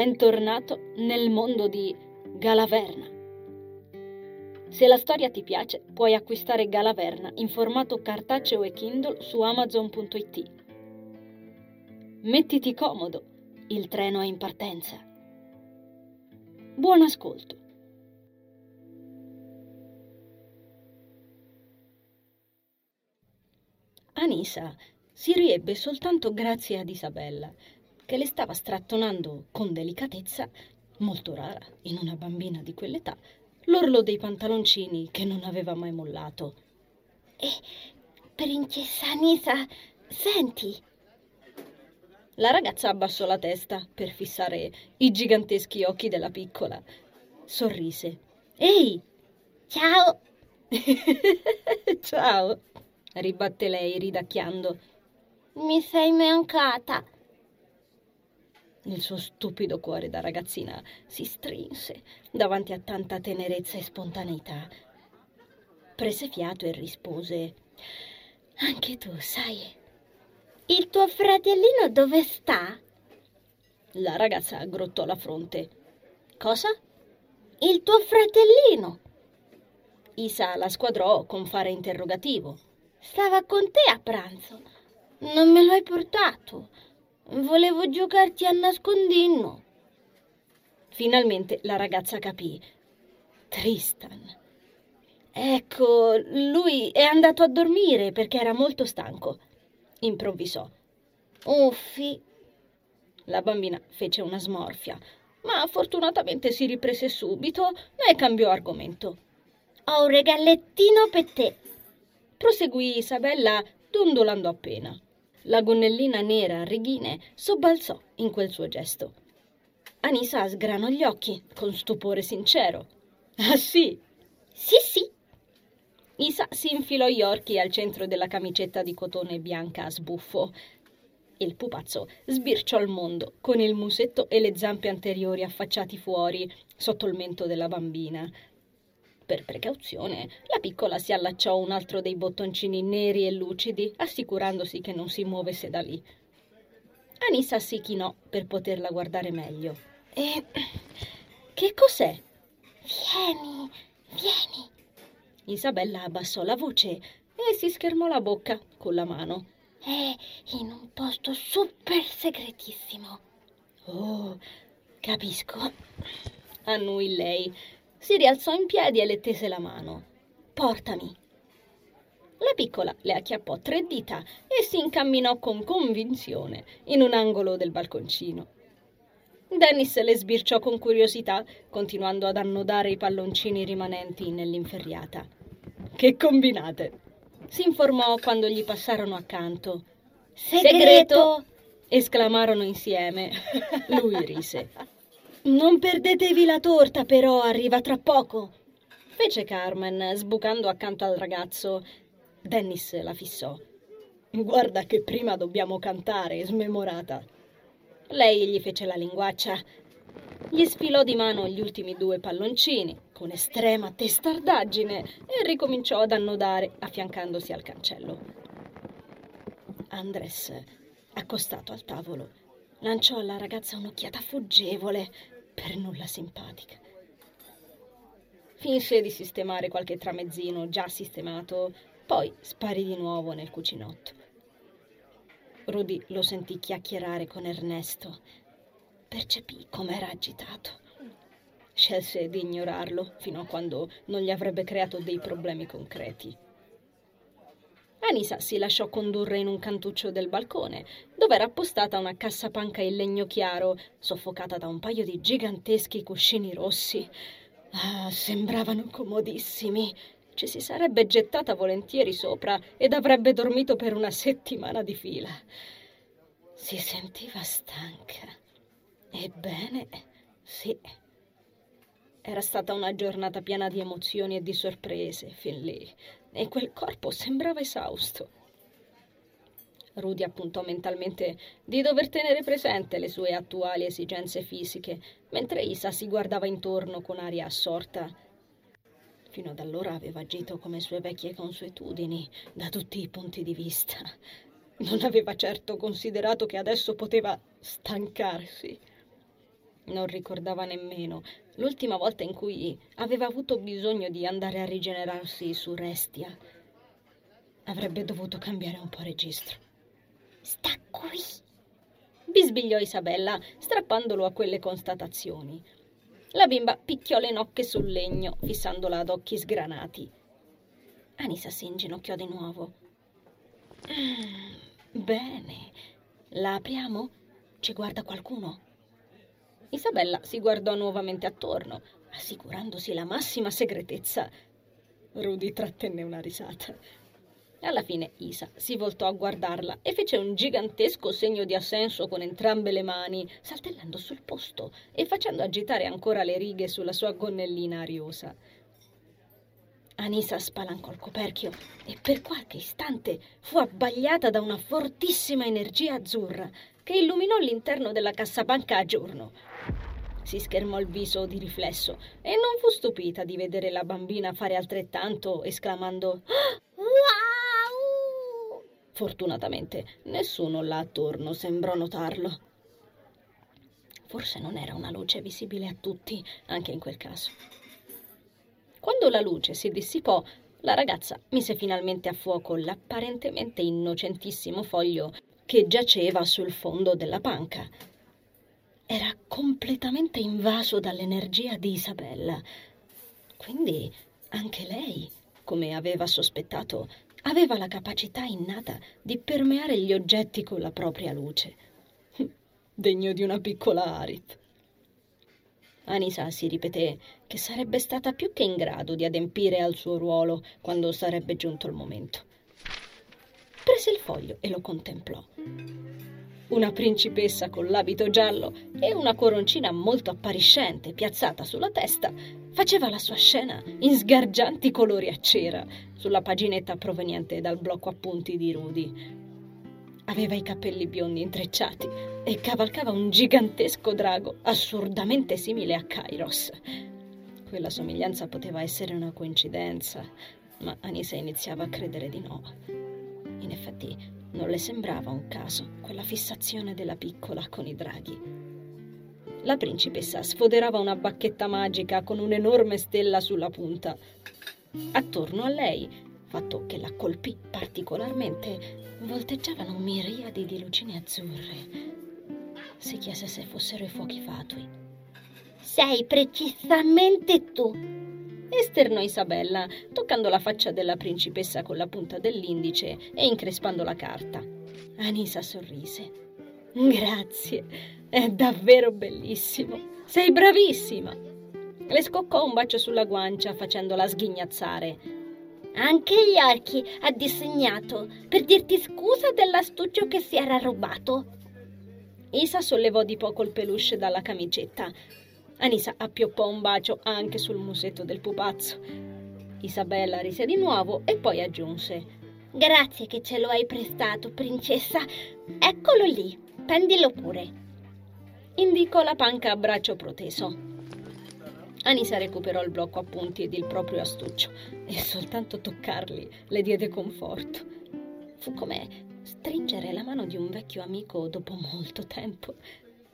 Bentornato nel mondo di Galaverna. Se la storia ti piace, puoi acquistare Galaverna in formato cartaceo e Kindle su amazon.it. Mettiti comodo, il treno è in partenza. Buon ascolto. Anisa si riebbe soltanto grazie ad Isabella, che le stava strattonando con delicatezza, molto rara in una bambina di quell'età, l'orlo dei pantaloncini che non aveva mai mollato. E principessa Anisa, senti. La ragazza abbassò la testa per fissare i giganteschi occhi della piccola. Sorrise. Ehi! Ciao! Ciao! ribatté lei ridacchiando. Mi sei mancata. Il suo stupido cuore da ragazzina si strinse davanti a tanta tenerezza e spontaneità. Prese fiato e rispose: Anche tu, sai. Il tuo fratellino dove sta? La ragazza aggrottò la fronte. Cosa? Il tuo fratellino. Isa la squadrò con fare interrogativo. Stava con te a pranzo. Non me lo hai portato. Volevo giocarti a nascondino. Finalmente la ragazza capì. Tristan. Ecco, lui è andato a dormire perché era molto stanco. Improvvisò. Uffi. La bambina fece una smorfia, ma fortunatamente si riprese subito e cambiò argomento. Ho un regalettino per te. Proseguì Isabella dondolando appena. La gonnellina nera a righine sobbalzò in quel suo gesto. Anisa sgranò gli occhi con stupore sincero. Ah sì? Sì, sì. Isa si infilò gli orchi al centro della camicetta di cotone bianca a sbuffo. Il pupazzo sbirciò il mondo con il musetto e le zampe anteriori affacciati fuori sotto il mento della bambina. Per precauzione, la piccola si allacciò un altro dei bottoncini neri e lucidi, assicurandosi che non si muovesse da lì. Anissa si chinò per poterla guardare meglio. E che cos'è? Vieni, vieni. Isabella abbassò la voce e si schermò la bocca con la mano. È in un posto super segretissimo. Oh, capisco. Annui lei si rialzò in piedi e le tese la mano. Portami. La piccola le acchiappò tre dita e si incamminò con convinzione in un angolo del balconcino. Dennis le sbirciò con curiosità, continuando ad annodare i palloncini rimanenti nell'inferriata. Che combinate? si informò quando gli passarono accanto. Segreto! esclamarono insieme. Lui rise. Non perdetevi la torta, però, arriva tra poco, fece Carmen, sbucando accanto al ragazzo. Dennis la fissò. Guarda che prima dobbiamo cantare, smemorata. Lei gli fece la linguaccia. Gli sfilò di mano gli ultimi due palloncini, con estrema testardaggine, e ricominciò ad annodare, affiancandosi al cancello. Andres, accostato al tavolo, lanciò alla ragazza un'occhiata fuggevole, per nulla simpatica. Finse di sistemare qualche tramezzino già sistemato, poi sparì di nuovo nel cucinotto. Rudy lo sentì chiacchierare con Ernesto. Percepì com'era agitato. Scelse di ignorarlo fino a quando non gli avrebbe creato dei problemi concreti. Anisa si lasciò condurre in un cantuccio del balcone, dove era appostata una cassapanca in legno chiaro, soffocata da un paio di giganteschi cuscini rossi. Ah, sembravano comodissimi. Ci si sarebbe gettata volentieri sopra ed avrebbe dormito per una settimana di fila. Si sentiva stanca. Ebbene, sì. Era stata una giornata piena di emozioni e di sorprese, fin lì, e quel corpo sembrava esausto. Rudy appuntò mentalmente di dover tenere presente le sue attuali esigenze fisiche, mentre Isa si guardava intorno con aria assorta. Fino ad allora aveva agito come sue vecchie consuetudini, da tutti i punti di vista. Non aveva certo considerato che adesso poteva stancarsi. Non ricordava nemmeno l'ultima volta in cui aveva avuto bisogno di andare a rigenerarsi su Restia. Avrebbe dovuto cambiare un po' registro. Sta qui, bisbigliò Isabella, strappandolo a quelle constatazioni. La bimba picchiò le nocche sul legno, fissandola ad occhi sgranati. Anisa si inginocchiò di nuovo. Mm, bene, la apriamo? Ci guarda qualcuno? Isabella si guardò nuovamente attorno, assicurandosi la massima segretezza. Rudy trattenne una risata. Alla fine Isa si voltò a guardarla e fece un gigantesco segno di assenso con entrambe le mani, saltellando sul posto e facendo agitare ancora le righe sulla sua gonnellina ariosa. Anisa spalancò il coperchio e per qualche istante fu abbagliata da una fortissima energia azzurra che illuminò l'interno della cassapanca a giorno. Si schermò il viso di riflesso e non fu stupita di vedere la bambina fare altrettanto, esclamando ah, Fortunatamente nessuno là attorno sembrò notarlo. Forse non era una luce visibile a tutti, anche in quel caso. Quando la luce si dissipò, la ragazza mise finalmente a fuoco l'apparentemente innocentissimo foglio che giaceva sul fondo della panca. Era completamente invaso dall'energia di Isabella. Quindi anche lei, come aveva sospettato, aveva la capacità innata di permeare gli oggetti con la propria luce. Degno di una piccola Arit. Anisa si ripeté che sarebbe stata più che in grado di adempiere al suo ruolo quando sarebbe giunto il momento. Prese il foglio e lo contemplò. Una principessa con l'abito giallo e una coroncina molto appariscente piazzata sulla testa faceva la sua scena in sgargianti colori a cera sulla paginetta proveniente dal blocco appunti di Rudy. Aveva i capelli biondi intrecciati e cavalcava un gigantesco drago assurdamente simile a Kairos. Quella somiglianza poteva essere una coincidenza, ma Anisa iniziava a credere di no. In effetti non le sembrava un caso quella fissazione della piccola con i draghi. La principessa sfoderava una bacchetta magica con un'enorme stella sulla punta. Attorno a lei, fatto che la colpì particolarmente, volteggiavano miriadi di lucine azzurre. Si chiese se fossero i fuochi fatui. Sei precisamente tu, esternò Isabella, toccando la faccia della principessa con la punta dell'indice e increspando la carta. Anisa sorrise. Grazie. È davvero bellissimo. Sei bravissima. Le scoccò un bacio sulla guancia facendola sghignazzare. Anche gli occhi ha disegnato per dirti scusa dell'astuccio che si era rubato. Isa sollevò di poco il peluche dalla camicetta. Anisa appioppò un bacio anche sul musetto del pupazzo. Isabella rise di nuovo e poi aggiunse: Grazie che ce lo hai prestato, principessa. Eccolo lì, prendilo pure indicò la panca a braccio proteso. Anisa recuperò il blocco a punti ed il proprio astuccio e soltanto toccarli le diede conforto. Fu come stringere la mano di un vecchio amico dopo molto tempo.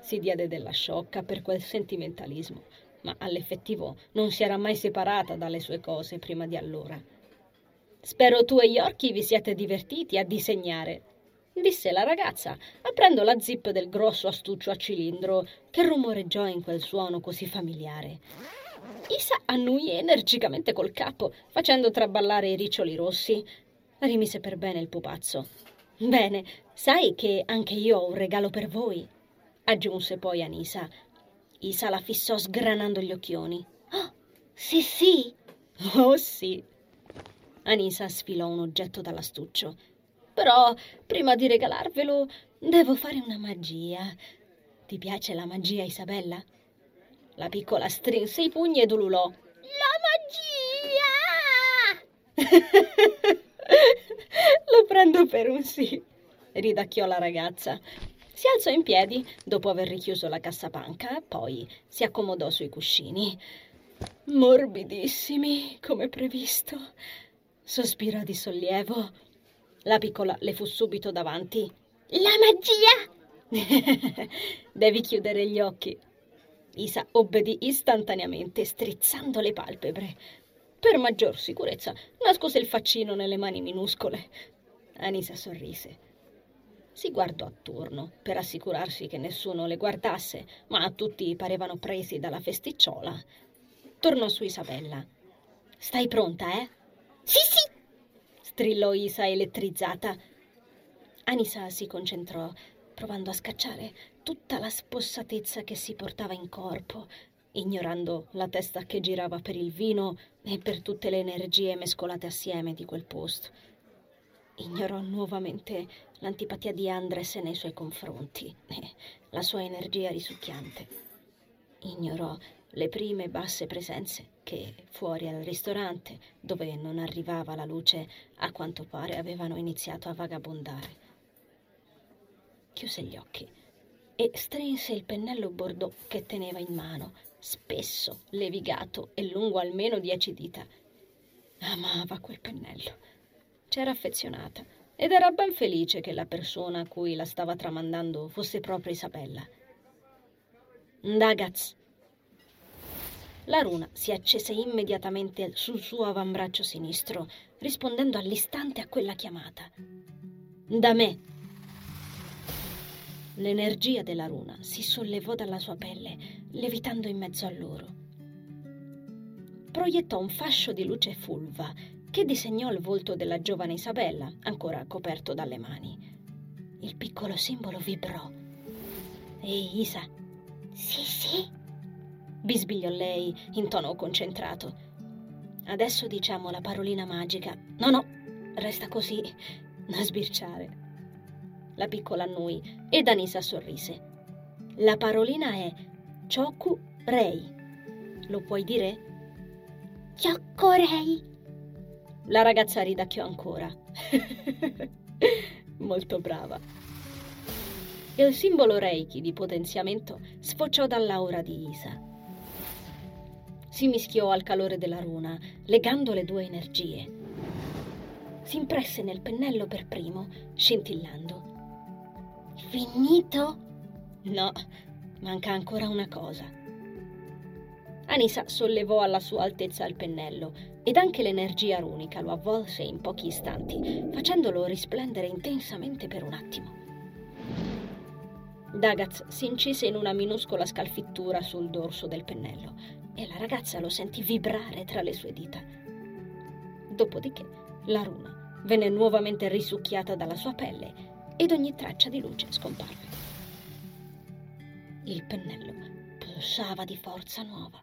Si diede della sciocca per quel sentimentalismo, ma all'effettivo non si era mai separata dalle sue cose prima di allora. Spero tu e orchi vi siete divertiti a disegnare, disse la ragazza, aprendo la zip del grosso astuccio a cilindro che rumoreggiò in quel suono così familiare. Isa annui energicamente col capo, facendo traballare i riccioli rossi. Rimise per bene il pupazzo. Bene, sai che anche io ho un regalo per voi, aggiunse poi Anisa. Isa la fissò sgranando gli occhioni. Oh, sì, sì. Oh, sì. Anisa sfilò un oggetto dall'astuccio. Però prima di regalarvelo devo fare una magia. Ti piace la magia, Isabella? La piccola strinse i pugni ed ululò. La magia! Lo prendo per un sì, ridacchiò la ragazza. Si alzò in piedi dopo aver richiuso la cassapanca, poi si accomodò sui cuscini. Morbidissimi, come previsto. Sospirò di sollievo la piccola le fu subito davanti. La magia! Devi chiudere gli occhi. Isa obbedì istantaneamente, strizzando le palpebre. Per maggior sicurezza nascose il faccino nelle mani minuscole. Anisa sorrise. Si guardò attorno per assicurarsi che nessuno le guardasse, ma tutti parevano presi dalla festicciola. Tornò su Isabella. Stai pronta, eh? Sì, sì! Strillò Isa elettrizzata. Anisa si concentrò, provando a scacciare tutta la spossatezza che si portava in corpo, ignorando la testa che girava per il vino e per tutte le energie mescolate assieme di quel posto. Ignorò nuovamente l'antipatia di Andres nei suoi confronti e la sua energia risucchiante. Ignorò le prime basse presenze che fuori al ristorante, dove non arrivava la luce, a quanto pare avevano iniziato a vagabondare. Chiuse gli occhi e strinse il pennello bordeaux che teneva in mano, spesso, levigato e lungo almeno dieci dita. Amava quel pennello. C'era affezionata ed era ben felice che la persona a cui la stava tramandando fosse proprio Isabella. Ndagaz. La runa si accese immediatamente sul suo avambraccio sinistro, rispondendo all'istante a quella chiamata. Da me. L'energia della runa si sollevò dalla sua pelle, levitando in mezzo a loro. Proiettò un fascio di luce fulva che disegnò il volto della giovane Isabella, ancora coperto dalle mani. Il piccolo simbolo vibrò. Ehi, Isa. Sì, sì, bisbigliò lei in tono concentrato. Adesso diciamo la parolina magica. No, no, resta così, da sbirciare la piccola annui ed Anisa sorrise. La parolina è Choku Rei. Lo puoi dire? Choku Rei. La ragazza ridacchiò ancora. Molto brava. Il simbolo Reiki di potenziamento sfociò dall'aura di Isa. Si mischiò al calore della runa, legando le due energie. Si impresse nel pennello per primo, scintillando. Finito? No, manca ancora una cosa. Anisa sollevò alla sua altezza il pennello ed anche l'energia runica lo avvolse in pochi istanti, facendolo risplendere intensamente per un attimo. Dagaz si incise in una minuscola scalfittura sul dorso del pennello e la ragazza lo sentì vibrare tra le sue dita. Dopodiché la runa venne nuovamente risucchiata dalla sua pelle ed ogni traccia di luce scomparve. Il pennello pulsava di forza nuova.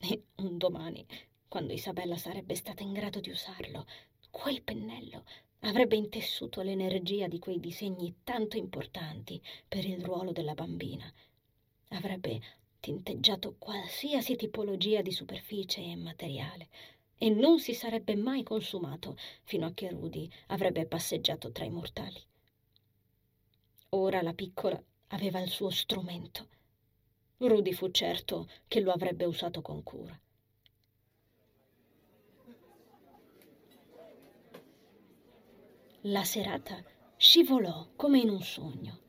E un domani, quando Isabella sarebbe stata in grado di usarlo, quel pennello avrebbe intessuto l'energia di quei disegni tanto importanti per il ruolo della bambina. Avrebbe tinteggiato qualsiasi tipologia di superficie e materiale e non si sarebbe mai consumato fino a che Rudy avrebbe passeggiato tra i mortali. Ora la piccola aveva il suo strumento. Rudy fu certo che lo avrebbe usato con cura. La serata scivolò come in un sogno.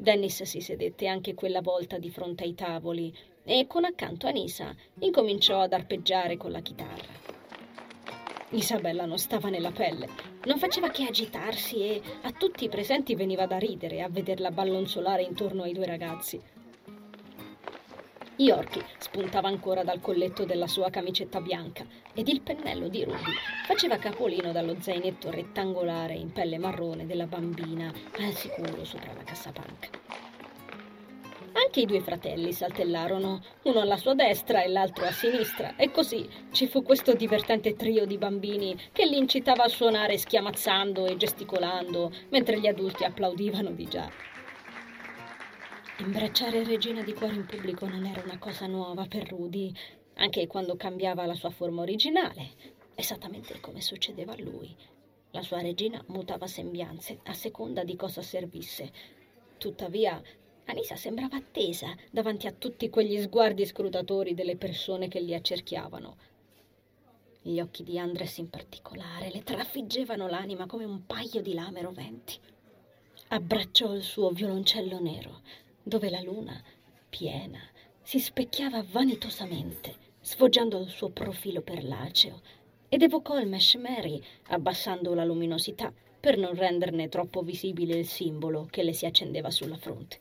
Dennis si sedette anche quella volta di fronte ai tavoli e con accanto Anisa incominciò ad arpeggiare con la chitarra. Isabella non stava nella pelle, non faceva che agitarsi e a tutti i presenti veniva da ridere a vederla ballonzolare intorno ai due ragazzi. Yorkie spuntava ancora dal colletto della sua camicetta bianca ed il pennello di Ruby faceva capolino dallo zainetto rettangolare in pelle marrone della bambina al sicuro sopra la cassapanca. Anche i due fratelli saltellarono, uno alla sua destra e l'altro a sinistra, e così ci fu questo divertente trio di bambini che li incitava a suonare schiamazzando e gesticolando, mentre gli adulti applaudivano di già. Imbracciare Regina di Cuore in pubblico non era una cosa nuova per Rudy, anche quando cambiava la sua forma originale, esattamente come succedeva a lui. La sua regina mutava sembianze a seconda di cosa servisse. Tuttavia, Anisa sembrava attesa davanti a tutti quegli sguardi scrutatori delle persone che li accerchiavano. Gli occhi di Andres in particolare le trafiggevano l'anima come un paio di lame roventi. Abbracciò il suo violoncello nero, dove la luna piena, si specchiava vanitosamente, sfoggiando il suo profilo perlaceo, ed evocò il Mesh Mary abbassando la luminosità per non renderne troppo visibile il simbolo che le si accendeva sulla fronte.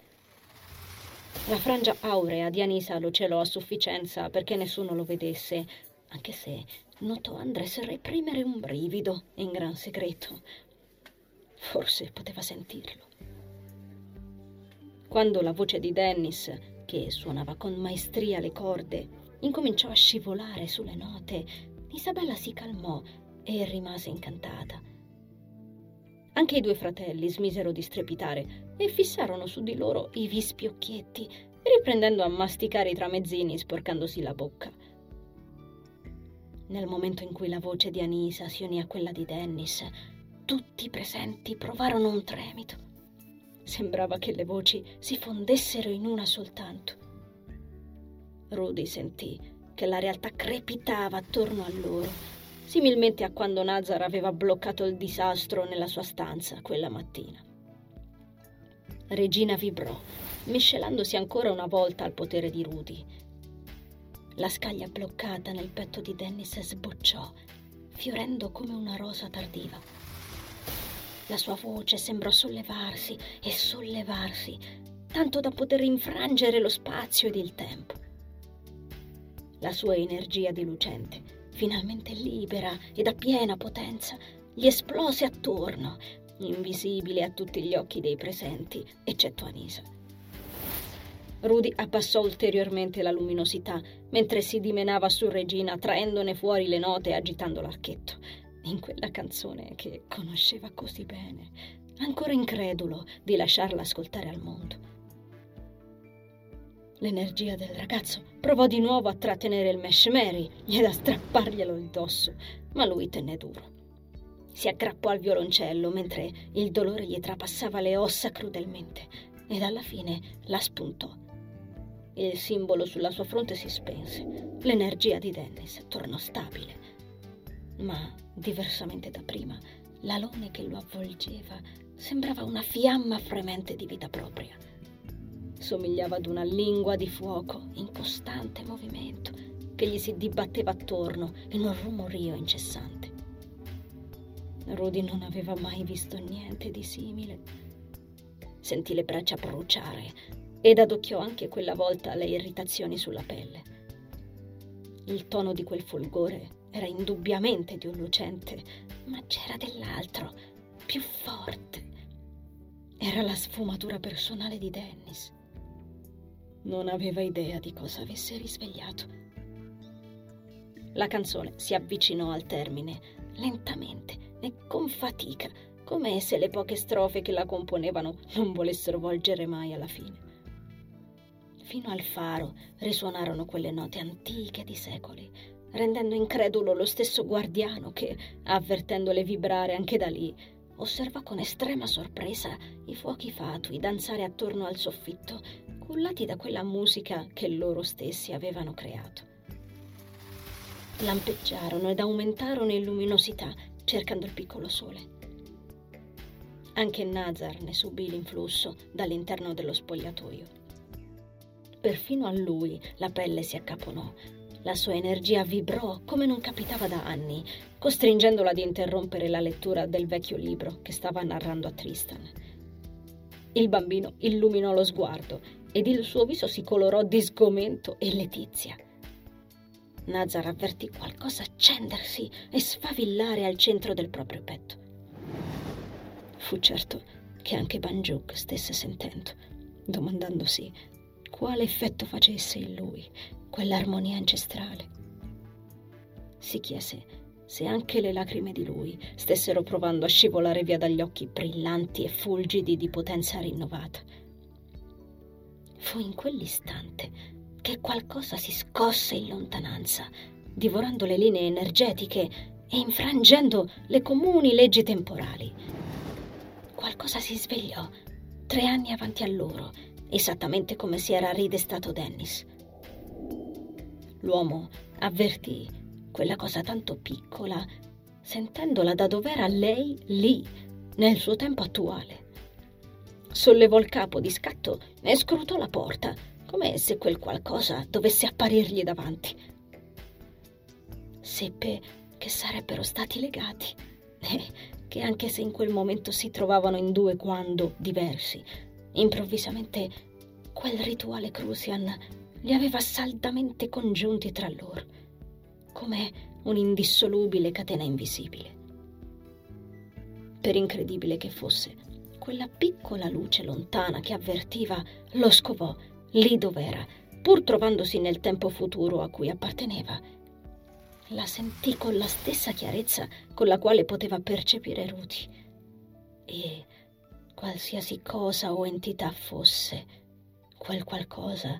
La frangia aurea di Anisa lo celò a sufficienza perché nessuno lo vedesse, anche se notò Andres reprimere un brivido in gran segreto. Forse poteva sentirlo. Quando la voce di Dennis, che suonava con maestria le corde, incominciò a scivolare sulle note, Isabella si calmò e rimase incantata. Anche i due fratelli smisero di strepitare e fissarono su di loro i vispi occhietti, riprendendo a masticare i tramezzini sporcandosi la bocca. Nel momento in cui la voce di Anisa si unì a quella di Dennis, tutti i presenti provarono un tremito. Sembrava che le voci si fondessero in una soltanto. Rudy sentì che la realtà crepitava attorno a loro similmente a quando Nazar aveva bloccato il disastro nella sua stanza quella mattina. Regina vibrò, miscelandosi ancora una volta al potere di Rudy. La scaglia bloccata nel petto di Dennis sbocciò, fiorendo come una rosa tardiva. La sua voce sembrò sollevarsi e sollevarsi, tanto da poter infrangere lo spazio ed il tempo. La sua energia di lucente finalmente libera ed a piena potenza, gli esplose attorno, invisibile a tutti gli occhi dei presenti, eccetto Anisa. Rudy abbassò ulteriormente la luminosità mentre si dimenava su Regina, traendone fuori le note e agitando l'archetto. In quella canzone che conosceva così bene, ancora incredulo di lasciarla ascoltare al mondo. L'energia del ragazzo provò di nuovo a trattenere il Mesh Mary ed a strapparglielo di dosso, ma lui tenne duro. Si aggrappò al violoncello mentre il dolore gli trapassava le ossa crudelmente ed alla fine la spuntò. Il simbolo sulla sua fronte si spense. L'energia di Dennis tornò stabile. Ma, diversamente da prima, l'alone che lo avvolgeva sembrava una fiamma fremente di vita propria somigliava ad una lingua di fuoco in costante movimento che gli si dibatteva attorno in un rumorio incessante. Rudy non aveva mai visto niente di simile. Sentì le braccia bruciare ed adocchiò anche quella volta le irritazioni sulla pelle. Il tono di quel fulgore era indubbiamente di un lucente, ma c'era dell'altro, più forte. Era la sfumatura personale di Dennis. Non aveva idea di cosa avesse risvegliato. La canzone si avvicinò al termine, lentamente e con fatica, come se le poche strofe che la componevano non volessero volgere mai alla fine. Fino al faro risuonarono quelle note antiche di secoli, rendendo incredulo lo stesso guardiano che, avvertendole vibrare anche da lì, osservò con estrema sorpresa i fuochi fatui danzare attorno al soffitto cullati da quella musica che loro stessi avevano creato. Lampeggiarono ed aumentarono in luminosità cercando il piccolo sole. Anche Nazar ne subì l'influsso dall'interno dello spogliatoio. Perfino a lui la pelle si accaponò. La sua energia vibrò come non capitava da anni, costringendola ad interrompere la lettura del vecchio libro che stava narrando a Tristan. Il bambino illuminò lo sguardo ed il suo viso si colorò di sgomento e letizia. Nazar avvertì qualcosa accendersi e sfavillare al centro del proprio petto. Fu certo che anche Banjuk stesse sentendo, domandandosi quale effetto facesse in lui quell'armonia ancestrale. Si chiese se anche le lacrime di lui stessero provando a scivolare via dagli occhi brillanti e fulgidi di potenza rinnovata. Fu in quell'istante che qualcosa si scosse in lontananza, divorando le linee energetiche e infrangendo le comuni leggi temporali. Qualcosa si svegliò tre anni avanti a loro, esattamente come si era ridestato Dennis. L'uomo avvertì quella cosa tanto piccola, sentendola da dov'era lei lì, nel suo tempo attuale sollevò il capo di scatto e scrutò la porta, come se quel qualcosa dovesse apparirgli davanti. Seppe che sarebbero stati legati e che anche se in quel momento si trovavano in due quando diversi, improvvisamente quel rituale Crucian li aveva saldamente congiunti tra loro, come un'indissolubile catena invisibile. Per incredibile che fosse, quella piccola luce lontana che avvertiva lo scovò lì dov'era, pur trovandosi nel tempo futuro a cui apparteneva. La sentì con la stessa chiarezza con la quale poteva percepire Ruti. E qualsiasi cosa o entità fosse, quel qualcosa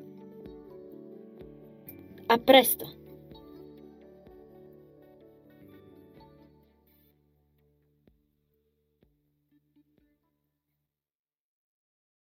A presto!